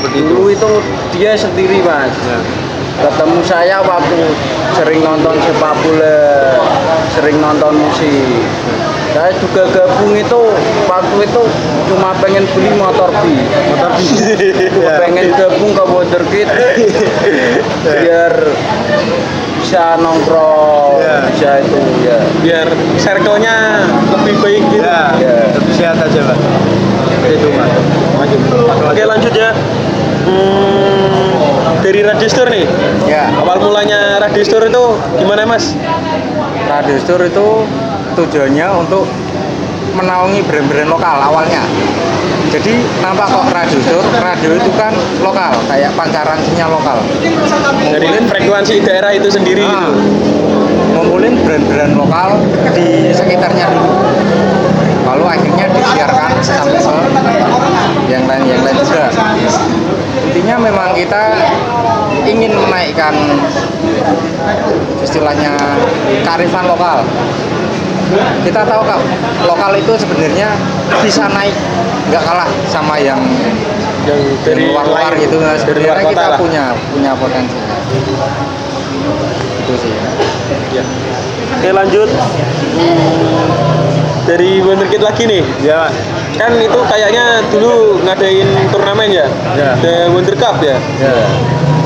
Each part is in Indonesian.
seperti itu. dulu itu dia sendiri mas Ya. ketemu saya waktu sering nonton sepak bola sering nonton musik saya juga gabung itu waktu itu cuma pengen beli motor B Motor B. Ya. pengen gabung ke Wonderkid biar bisa nongkrong Ya. bisa itu ya biar circle-nya lebih baik gitu Ya, Ya. lebih sehat aja mas. Seperti itu mas. Oke lanjut ya Hmm, dari Radistur nih ya awal mulanya Radistur itu gimana mas Radio Store itu tujuannya untuk menaungi brand-brand lokal awalnya. Jadi kenapa kok radio? Radio itu kan lokal, kayak pancaran sinyal lokal. dari frekuensi daerah itu sendiri Nah, ngumpulin brand-brand lokal di sekitarnya dulu. Lalu akhirnya disiarkan sampai ke yang lain yang lain juga. Intinya memang kita ingin menaikkan istilahnya kearifan lokal. Kita tahu kak, lokal itu sebenarnya bisa naik, nggak kalah sama yang yang dari dari luar-luar lain, gitu. Nah, luar sebenarnya kita lah punya punya potensi. Itu sih. Ya. oke lanjut Hmm, dari Wonderkid lagi nih Ya kan itu kayaknya dulu ngadain turnamen ya Ya. The Wonder Cup ya Ya.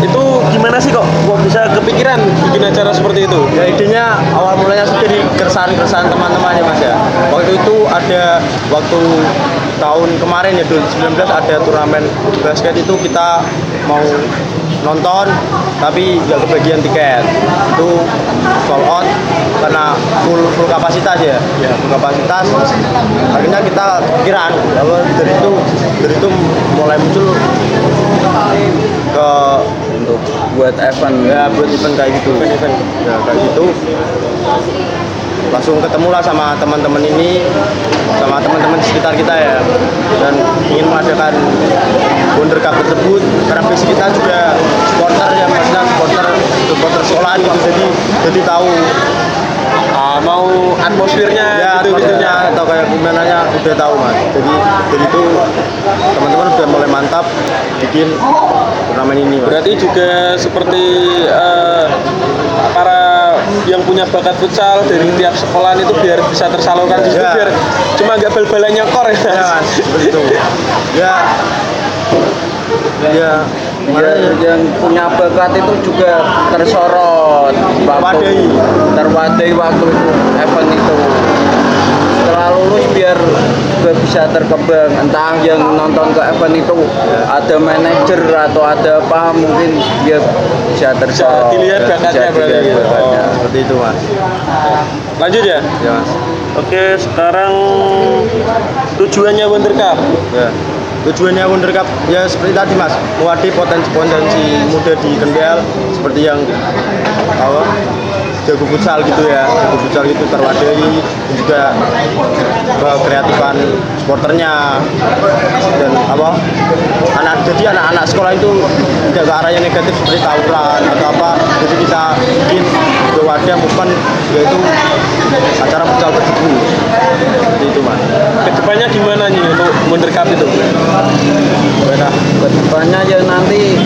itu gimana sih kok kok bisa kepikiran bikin acara seperti itu Ya idenya awal mulanya sih dari keresahan-keresahan teman-teman ya mas ya. Waktu itu ada waktu tahun kemarin ya 2019 ada turnamen basket itu kita mau nonton tapi nggak kebagian tiket. Itu sold out karena full full kapasitas ya. Ya full kapasitas. Akhirnya kita pikiran bahwa dari itu dari itu mulai muncul ke Untuk buat event. Ya buat event kayak gitu. Event. Ya kayak gitu langsung ketemu lah sama teman-teman ini sama teman-teman di sekitar kita ya. Dan ingin mengadakan Wonder Cup tersebut. Karena basic kita juga supporter ya maksudnya supporter supporter sekolahan gitu. Jadi jadi tahu Ah, mau atmosfernya ya gitu gitu. atmosfernya atau kayak gimana nya udah tahu mas. Jadi dari itu teman-teman udah mulai mantap bikin turnamen ini mas. Berarti juga seperti eh, para yang punya bakat futsal dari tiap sekolahan itu biar bisa tersalurkan di situ Ya. biar cuma nggak bal-balan nyekor ya ya mas begitu ya. Ya. Ya, yang punya bakat itu juga tersorot waktu Terwadai. waktu itu event itu. Setelah lulus biar bisa terkembang. Entah yang nonton ke event itu ada manajer atau ada apa mungkin dia bisa tersorot dilihat bisa bakatnya berarti dilihat gitu. bakatnya. Oh. seperti itu mas. Lanjut ya? Ya mas. Oke sekarang tujuannya Wonder Cup. Ya. Tujuannya Wonder Cup ya seperti tadi mas. Mewadahi potensi-potensi muda di Kendal seperti yang apa jago futsal gitu ya jago futsal gitu terwadahi dan juga kreatifan supporternya. Dan apa anak jadi anak-anak sekolah itu tidak ke arah yang negatif seperti tawuran atau apa jadi kita bikin ke wadah movement yaitu acara futsal tersebut. Seperti itu mas. Ke depannya gimana nih untuk Wonder Cup itu? Ke depannya ya nanti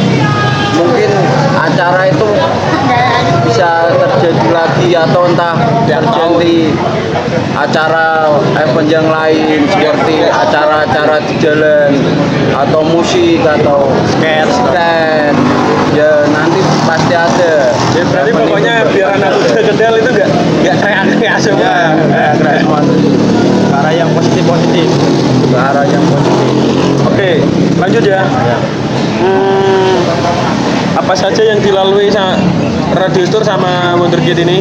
mungkin acara itu bisa terjadi lagi atau entah terjadi acara event yang lain seperti acara-acara di jalan atau musik atau Skate. skate ya nanti pasti ada. Ya berarti Event pokoknya biar anak muda Kendal itu nggak nggak teriak-teriak semua. Ya ya keren ke arah yang positif positif. Ke arah yang positif. Oke lanjut ya. Hmm, apa saja yang dilalui sama Radio Store sama Wonderkid ini?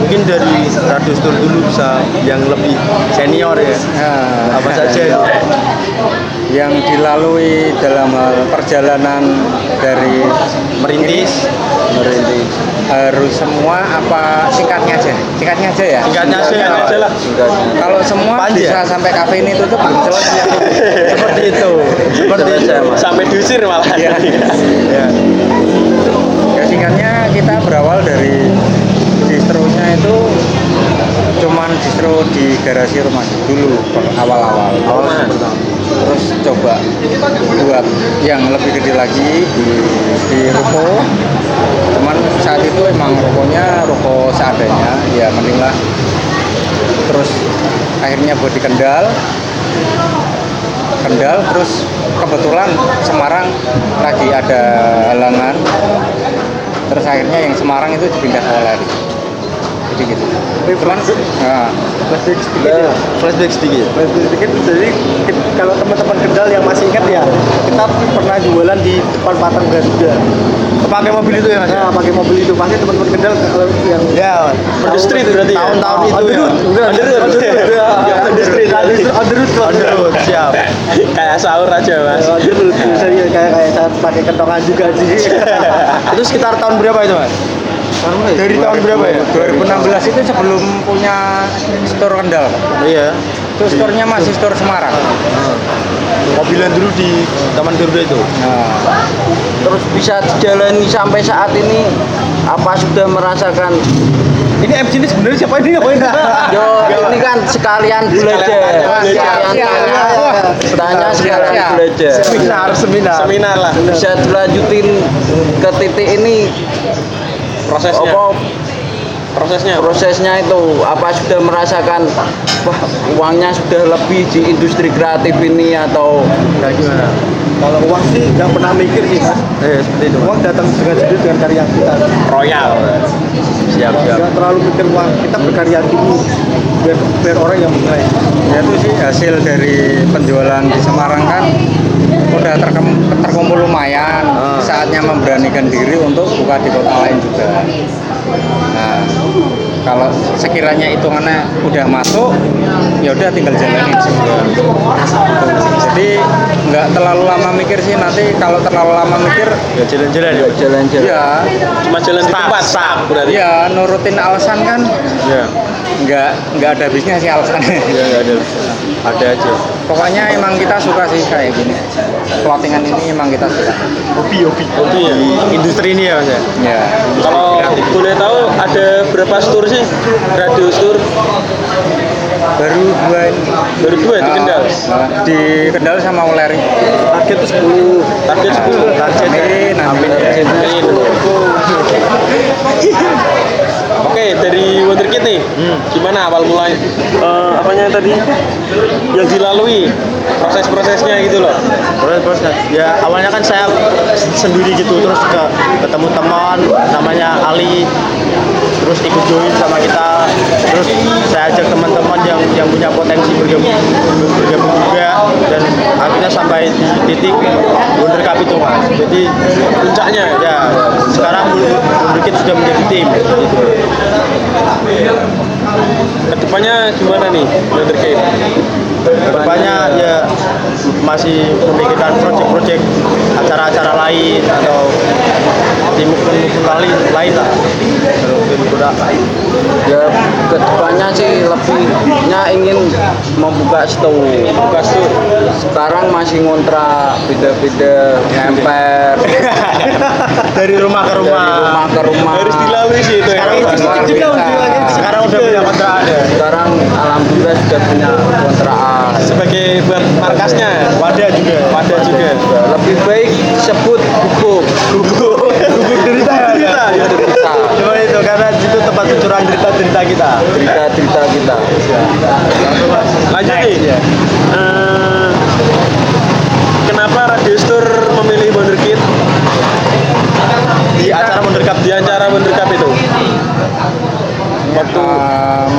Mungkin dari radio store dulu bisa yang lebih senior ya Nah, apa saja itu yang dilalui dalam hal perjalanan dari merintis merintis harus semua apa singkatnya aja singkatnya aja ya Singkatnya aja, Singkat aja lah. Singkatnya. kalau semua Panjang. bisa sampai kafe ini tutup belum selesai seperti itu seperti itu. Sampai diusir malah. Iya. ya ya singkatnya kita berawal dari itu cuman distro di garasi rumah dulu awal-awal. Awal-awal. terus coba buat yang lebih gede lagi di di ruko. Cuman saat itu emang rukonya ruko seadanya ya mending lah. Terus akhirnya buat di Kendal. Kendal terus kebetulan Semarang lagi ada halangan. Terus akhirnya yang Semarang itu dipindah ke Weleri jadi gitu. Cuman nah, flashback. sedikit ya. flashback sedikit flashback sedikit jadi kalau teman-teman kendal yang masih ingat ya kita pernah jualan di depan patung Garuda pakai mobil itu ya mas nah pakai mobil itu. Pasti teman-teman kendal kalau yang ya the street berarti ya? tahun-tahun itu ya. Road. Ya. Ya, road. On the road siap. Kayak sahur aja mas. Saya kayak kayak pakai kentongan juga sih. Itu sekitar tahun berapa itu mas dari tahun berapa ya? 2016 itu sebelum punya store Kendal. Iya. Itu store-nya masih store Semarang. Mobilan dulu di Taman Garuda itu. Nah, terus bisa dijalani sampai saat ini apa sudah merasakan? Ini MC ini sebenarnya siapa ini? Ngapain yo ini kan sekalian belajar. sekalian tanya sekalian Siap. belajar. Seminar seminar. Seminar lah. Bisa dilanjutin ke titik ini prosesnya. apa? Prosesnya. prosesnya itu apa sudah merasakan wah uangnya sudah lebih di industri kreatif ini atau nah gimana? Kalau uang sih nggak pernah mikir sih mas. Eh seperti itu uang datang dengan sendiri dengan karya kita. Royal. siap siap. Nggak terlalu mikir uang kita berkarya dulu biar biar orang yang menilai. Ya itu sih hasil dari penjualan di Semarang kan udah terkem- terkumpul lumayan. Ah. saatnya memberanikan diri untuk buka di kota lain juga. Nah kalau sekiranya hitungannya udah masuk ya udah tinggal jalanin Gitu. jadi nggak terlalu lama mikir sih. Nanti kalau terlalu lama mikir ya jalan-jalan ya jalan-jalan. Ya. Cuma jalan di tempat. Stop, berarti. ya nurutin alasan kan? Ya. Nggak nggak ada habisnya sih alasannya. Ya nggak ada. Ada aja. Pokoknya emang kita suka sih kayak gini clothingan ini emang kita suka. Hobi hobi. Hobi ya. di industri ini ya mas ya? Ya. Kalau boleh tahu ada berapa store sih? Radio store? Baru dua ini. Baru dua di Kendal. Ah, di Kendal sama Weleri target itu 10 Target 10. target Amin, amin. Amin. Oke, dari Wonderkid nih, gimana awal mulai eh, apanya tadi? Yang dilalui proses-prosesnya gitu loh. proses prosesnya ya awalnya kan saya sendiri gitu terus ke ketemu teman namanya Ali terus ikut join sama kita. Terus saya ajak teman-teman yang yang punya potensi bergabung bergabung juga dan akhirnya sampai di titik Wonder Cup itu mas. Jadi Puncaknya? ya sekarang Wonder Kid sudah menjadi tim. Gitu ke depannya gimana nih ya masih memikirkan proyek-proyek acara-acara lain atau tim lain lain lah kuda ya ke depannya sih lebihnya ingin membuka store Buka store. sekarang masih ngontrak beda-beda ngemper dari rumah ke rumah, dari rumah ke rumah Harus dilalui sih itu ya. sekarang biasa. sekarang udah punya kontrakan ya sekarang alhamdulillah sudah punya kontrakan Sebagai buat markasnya. wadah juga Wadah juga. lebih baik sebut gubuk Gugu. gugur derita ya Derita, ya. cerita cuma itu karena curahan derita-derita kita cerita-cerita kita Lanjut nih. Eh, kenapa Radio Store memilih Wonderkid di acara Wonder Cup di acara Wonder Cup itu? waktu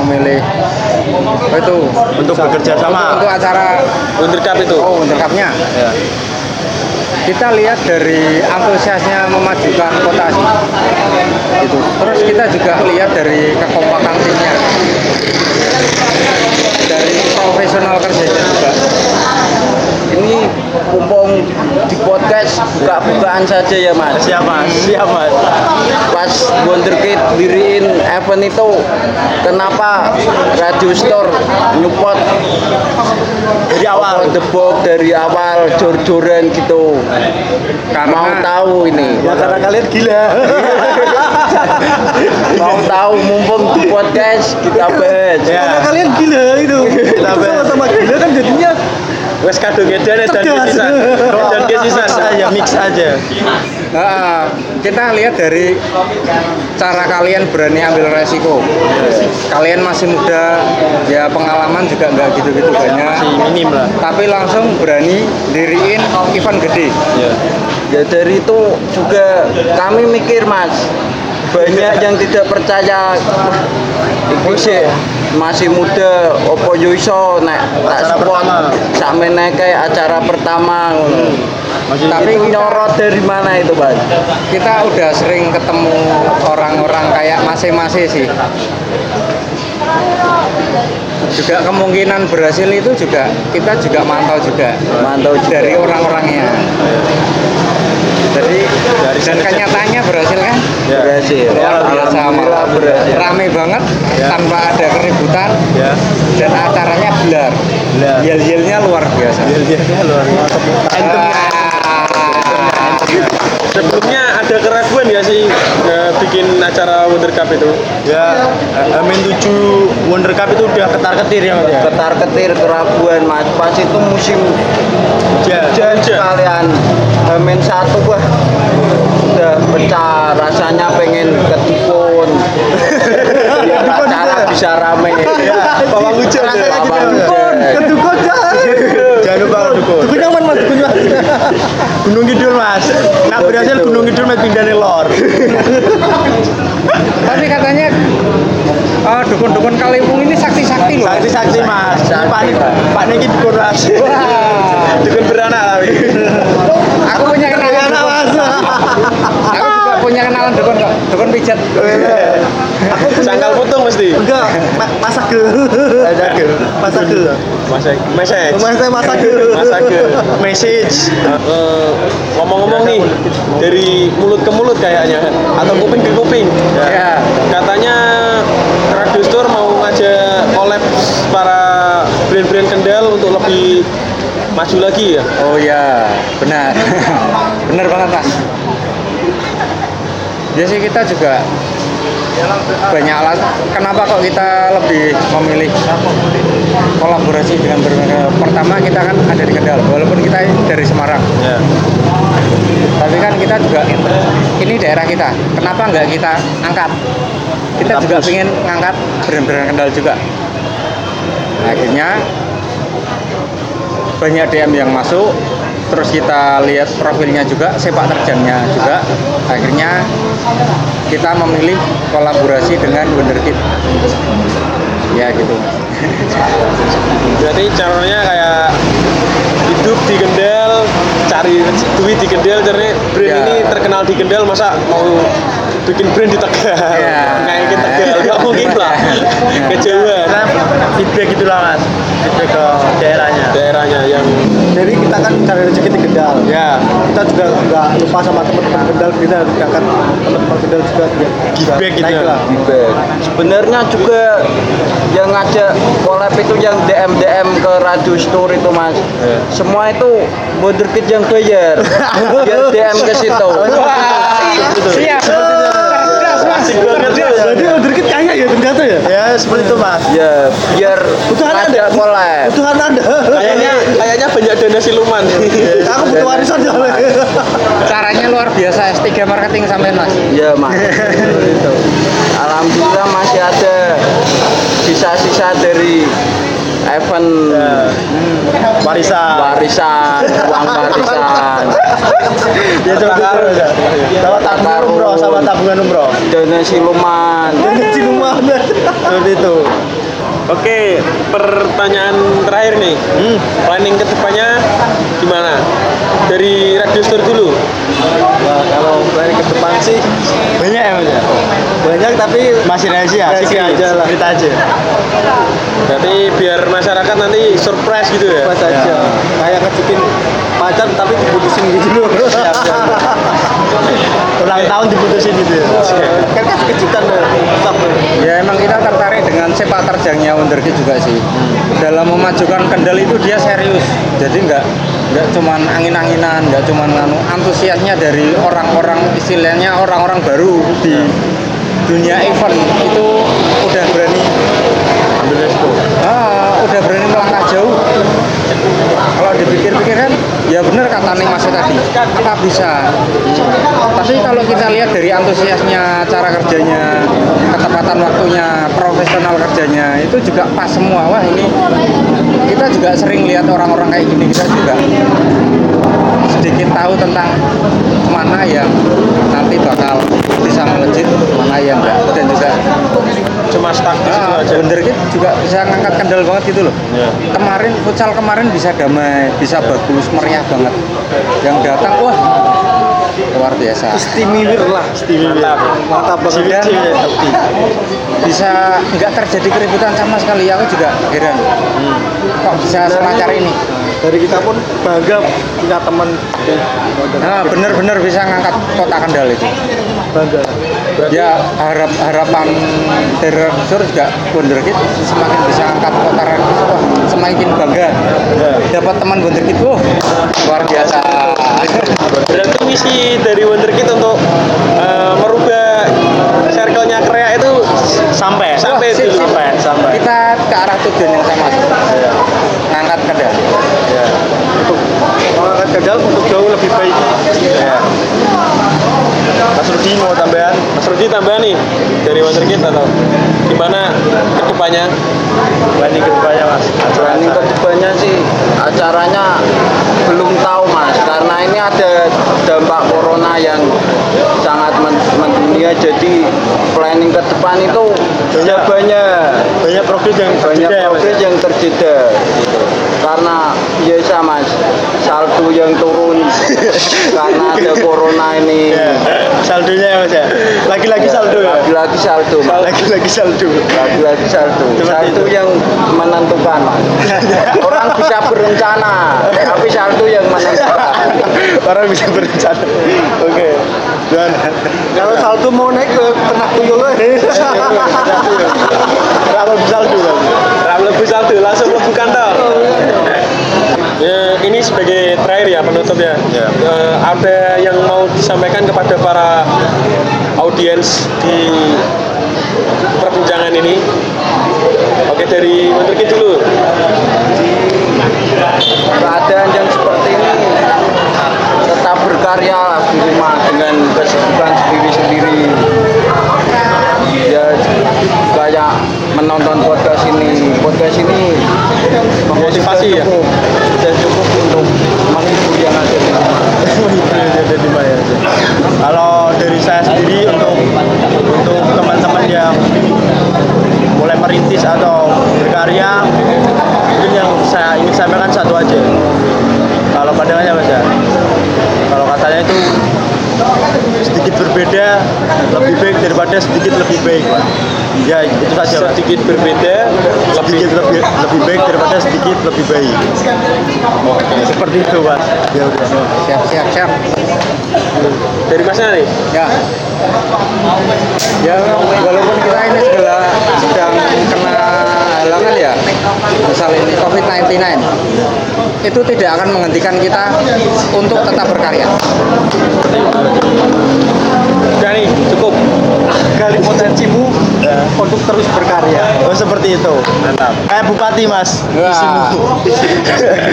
memilih itu untuk bekerja sama untuk acara Wonder Cup itu. oh Wonder Cup-nya ya. Kita lihat dari antusiasnya memajukan kota gitu. Terus kita juga lihat dari kekompakan timnya. Dari profesional kerjanya mumpung di podcast buka-bukaan saja ya mas. Siap mas. Siap mas. Pas Wonderkid diriin event itu kenapa Radio Store nyupport dari awal. The Box dari awal jor-joran gitu. Karena- mau tahu ini. Ya karena kalian gila. Mau tahu mumpung di podcast kita bahas. Ya. karena kalian gila itu. Kita bahas. sama-sama gila kan wes kadung edan edan Tegas. kesisan edan kesisan mix aja mix aja Nah, kita lihat dari cara kalian berani ambil resiko. Kalian masih muda, ya pengalaman juga nggak gitu-gitu banyak. masih minim lah Tapi langsung berani diriin event gede. ya Ya dari itu juga kami mikir mas banyak yang tidak percaya "Wah, iki sih masih muda opo yo iso nek tak support sakmene kayak acara pertama ngono. masih Tapi nyorot dari mana itu, Mas? Kita udah sering ketemu orang-orang kayak masing-masing sih. Juga kemungkinan berhasil itu juga kita juga mantau juga. Mantau juga. dari orang-orangnya. Jadi dan kenyataannya berhasil kan? Ya. Berhasil. Luar biasa Alhamdulillah malah. berhasil. Rame banget Ya. tanpa ada keributan ya dan acaranya gelar. Yel-yelnya luar biasa. dia luar biasa Ah. Sebelumnya ada keraguan ya sih eh, bikin acara Wonder Cup itu ya Amin 7 Wonder Cup itu udah ketar ketir ya mas ya Ketar ketir keraguan, Mas. Pas itu musim hujan sekalian. Hamin satu wah udah pecah rasanya pengen ketipun biar acara bisa rame pawang hujan ya Rasanya gitu. Dukun, hujan. kedukun jangan. jangan lupa dukun Dukun nyaman mas, dukun nyaman. Gunung Kidul mas nah berhasil Gunung Kidul mas pindah nih lor Tapi katanya oh, dukun-dukun Kalimpung ini sakti-sakti loh. sakti sakti mas Sakti, Pak. pak Niki dukun mas Wah. dukun beranak tapi Aku punya kenalan Gimana, dukun. mas Aku juga punya kenalan dukun kok. Dukun pijat. Aku sangkal putung mesti Enggak, ma- masak ge. ada ke Masak ge. masak message Mas masak ge. masak ke message Eh, ngomong-ngomong nih dari mulut ke mulut kayaknya atau kuping ke kuping Ya. katanya Radio Store mau ngajak collab para brand-brand Kendal untuk lebih maju lagi ya Oh ya, benar. benar banget mas. Ya sih kita juga banyak alasan. Kenapa kok kita lebih memilih kolaborasi dengan berbagai Pertama kita kan ada di Kendal, walaupun kita dari Semarang. ya Tapi kan kita juga ini daerah kita. Kenapa nggak kita angkat? Kita Kita juga push. ingin ngangkat brand-brand Kendal juga. Akhirnya banyak DM yang masuk. Terus kita lihat profilnya juga, sepak terjangnya juga. Akhirnya kita memilih kolaborasi dengan Wonderkid. Ya gitu. berarti caranya kayak hidup di Kendal cari duit di Kendal caranya brand Ya. ini terkenal di Kendal masa mau bikin brand di Tegal Ya. ngaikin Tegal nggak mungkin lah kejauhan Kita feedback gitulah mas feedback ke daerahnya daerahnya yang Jadi kita kan cari rezeki di Kendal. ya Kita juga nggak lupa sama teman-teman Kendal kita harus angkat teman-teman Kendal juga Feedback gitu naik lah. Feedback. Sebenarnya juga yang ngajak collab itu yang DM DM ke Radio Store itu mas. Semua itu Wonderkid yang bayar. Biar DM ke situ. Siap. Cerdas mas. asik banget ya Jadi Wonderkid kaya ya ya. ya seperti itu mas Ya biar Kebutuhan ada. collab. Kebutuhan ada. kayaknya kayaknya banyak dana siluman Aku butuh warisan soalnya. Caranya luar biasa S3 marketing sampean mas. Ya mas. Itu. Alhamdulillah masih ada sisa-sisa dari event ya. warisan warisan, uang warisan, ya seperti itu ya. sama tabungan umroh sama tabungan umroh dana siluman. Jadi rumah seperti itu Oke, pertanyaan terakhir nih. hmm. Planning ke depannya gimana? Dari Radio Store dulu. Nah, kalau dari ke depan sih banyak ya mas ya banyak tapi masih rahasia Rahasia aja lah. secret aja Berarti biar masyarakat nanti surprise gitu ya. pas aja. Kayak ngecikin pacar tapi diputusin gitu loh. siap siap ulang tahun diputusin gitu ya kan kasih kejutan. Ya emang kita sepak terjangnya Wonderkid juga sih. Dalam memajukan Kendal itu dia serius. Jadi nggak nggak cuman angin-anginan, nggak cuman nganu antusiasnya dari orang-orang istilahnya orang-orang baru di dunia event itu udah berani ambil resiko ah, udah berani melangkah jauh kalau dipikir-pikir kan ya bener kata nih Mas tadi? Apa bisa? Tapi kalau kita lihat dari antusiasnya cara kerjanya ketepatan waktunya profesional kerjanya itu juga pas semua. Wah ini kita juga sering lihat orang-orang kayak gini kita juga sedikit tahu tentang mana yang nanti bakal bisa melejit mana yang enggak dan juga cuma stuck di situ Ah, aja bener gitu juga bisa ngangkat kendal banget gitu loh. Ya. Kemarin futsal kemarin bisa damai, bisa bagus, meriah banget. Yang datang wah luar biasa. Istimewir lah. mantap Mantap banget. Dan bisa nggak terjadi keributan sama sekali. Aku juga heran. Kok bisa selancar ini? Dari kita pun bangga punya teman Nah, bener-bener bisa ngangkat kota Kendal itu. bangga. Ya harap harapan terusur juga Wonderkid semakin bisa angkat kota Rangkis wah semakin bangga. Dapat teman Wonderkid wah luar biasa. Berarti misi dari Wonderkid untuk eh, merubah circle-nya Korea itu sampai. Sampai Wah, sip, dulu. sampai sampai. Kita ke arah tujuan yang sama. Ngangkat kedal Untuk mengangkat kendal untuk jauh lebih baik. Ya. Mau tambahan? Mas Rudi tambahan nih dari Wonderkid atau gimana ke depannya Planning ke depannya mas. Planning ke depannya sih? Acaranya belum tahu mas. Karena ini ada dampak corona yang sangat men- mendunia. Jadi planning ke depan itu ya banyak. Banyak progres yang banyak ya progres yang terjeda. Karena biasa mas saldo yang turun karena ada corona ini Ya. Saldonya ya mas ya. Lagi-lagi saldo ya. lagi-lagi saldo Lagi-lagi saldo. lagi-lagi saldo Seperti saldo itu. yang menentukan mas orang bisa berencana tapi saldo yang menentukan Orang bisa berencana. Oke. Dan Kalau saldo mau naik ke tengah tuyul Ramal saldo kan. lebu satu langsung lebu terakhir ya penutup ya. Ya. Eh, ada yang mau disampaikan kepada para audiens di perbincangan ini? Oke dari Menteri dulu. Keadaan yang seperti ini tetap berkarya lah di rumah dengan kesibukan sendiri-sendiri ya kayak menonton podcast ini. Podcast ini Motivasi ya? cukup, sudah cukup untuk menghibur yang ada di rumah Jadi di mana ya? Kalau dari saya sendiri untuk untuk teman-teman yang mulai merintis atau berkarya, mungkin yang saya ingin sampaikan satu aja. Kalau pandangannya mas ya, kalau katanya itu sedikit berbeda lebih baik daripada sedikit lebih baik Pak. Ya itu saja Mas. Sedikit berbeda sedikit lebih lebih baik daripada sedikit lebih baik. Seperti itu mas. Ya udah. siap siap siap dari masnya nih ya ya walaupun kita ini segala sedang kena halangan ya misal ini COVID-19 itu tidak akan menghentikan kita untuk tetap berkarya nih cukup Gali potensimu untuk terus berkarya. Oh seperti itu. mantap Kayak bupati mas. Wah.